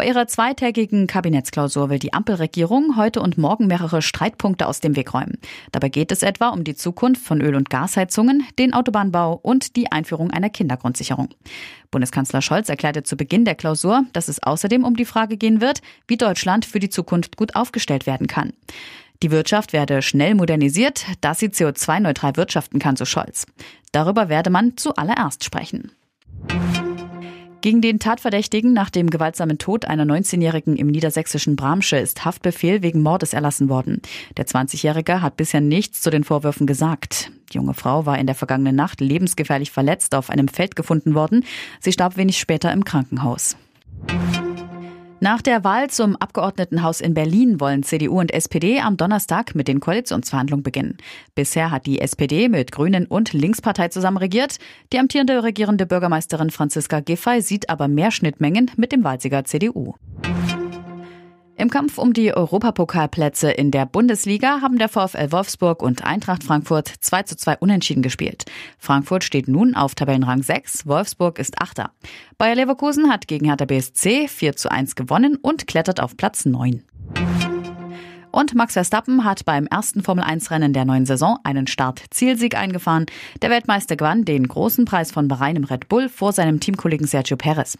Bei ihrer zweitägigen Kabinettsklausur will die Ampelregierung heute und morgen mehrere Streitpunkte aus dem Weg räumen. Dabei geht es etwa um die Zukunft von Öl- und Gasheizungen, den Autobahnbau und die Einführung einer Kindergrundsicherung. Bundeskanzler Scholz erklärte zu Beginn der Klausur, dass es außerdem um die Frage gehen wird, wie Deutschland für die Zukunft gut aufgestellt werden kann. Die Wirtschaft werde schnell modernisiert, dass sie CO2-neutral wirtschaften kann, so Scholz. Darüber werde man zuallererst sprechen. Gegen den Tatverdächtigen nach dem gewaltsamen Tod einer 19-Jährigen im niedersächsischen Bramsche ist Haftbefehl wegen Mordes erlassen worden. Der 20-Jährige hat bisher nichts zu den Vorwürfen gesagt. Die junge Frau war in der vergangenen Nacht lebensgefährlich verletzt auf einem Feld gefunden worden. Sie starb wenig später im Krankenhaus. Nach der Wahl zum Abgeordnetenhaus in Berlin wollen CDU und SPD am Donnerstag mit den Koalitionsverhandlungen beginnen. Bisher hat die SPD mit Grünen und Linkspartei zusammen regiert. Die amtierende regierende Bürgermeisterin Franziska Giffey sieht aber mehr Schnittmengen mit dem Wahlsieger CDU. Im Kampf um die Europapokalplätze in der Bundesliga haben der VfL Wolfsburg und Eintracht Frankfurt 2 zu 2 unentschieden gespielt. Frankfurt steht nun auf Tabellenrang 6, Wolfsburg ist Achter. Bayer Leverkusen hat gegen Hertha BSC 4 zu 1 gewonnen und klettert auf Platz 9. Und Max Verstappen hat beim ersten Formel-1-Rennen der neuen Saison einen Start-Zielsieg eingefahren. Der Weltmeister gewann den großen Preis von Bahrain im Red Bull vor seinem Teamkollegen Sergio Perez.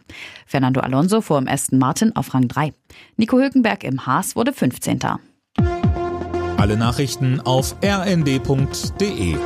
Fernando Alonso fuhr im Aston Martin auf Rang 3. Nico Hülkenberg im Haas wurde 15. Alle Nachrichten auf rnd.de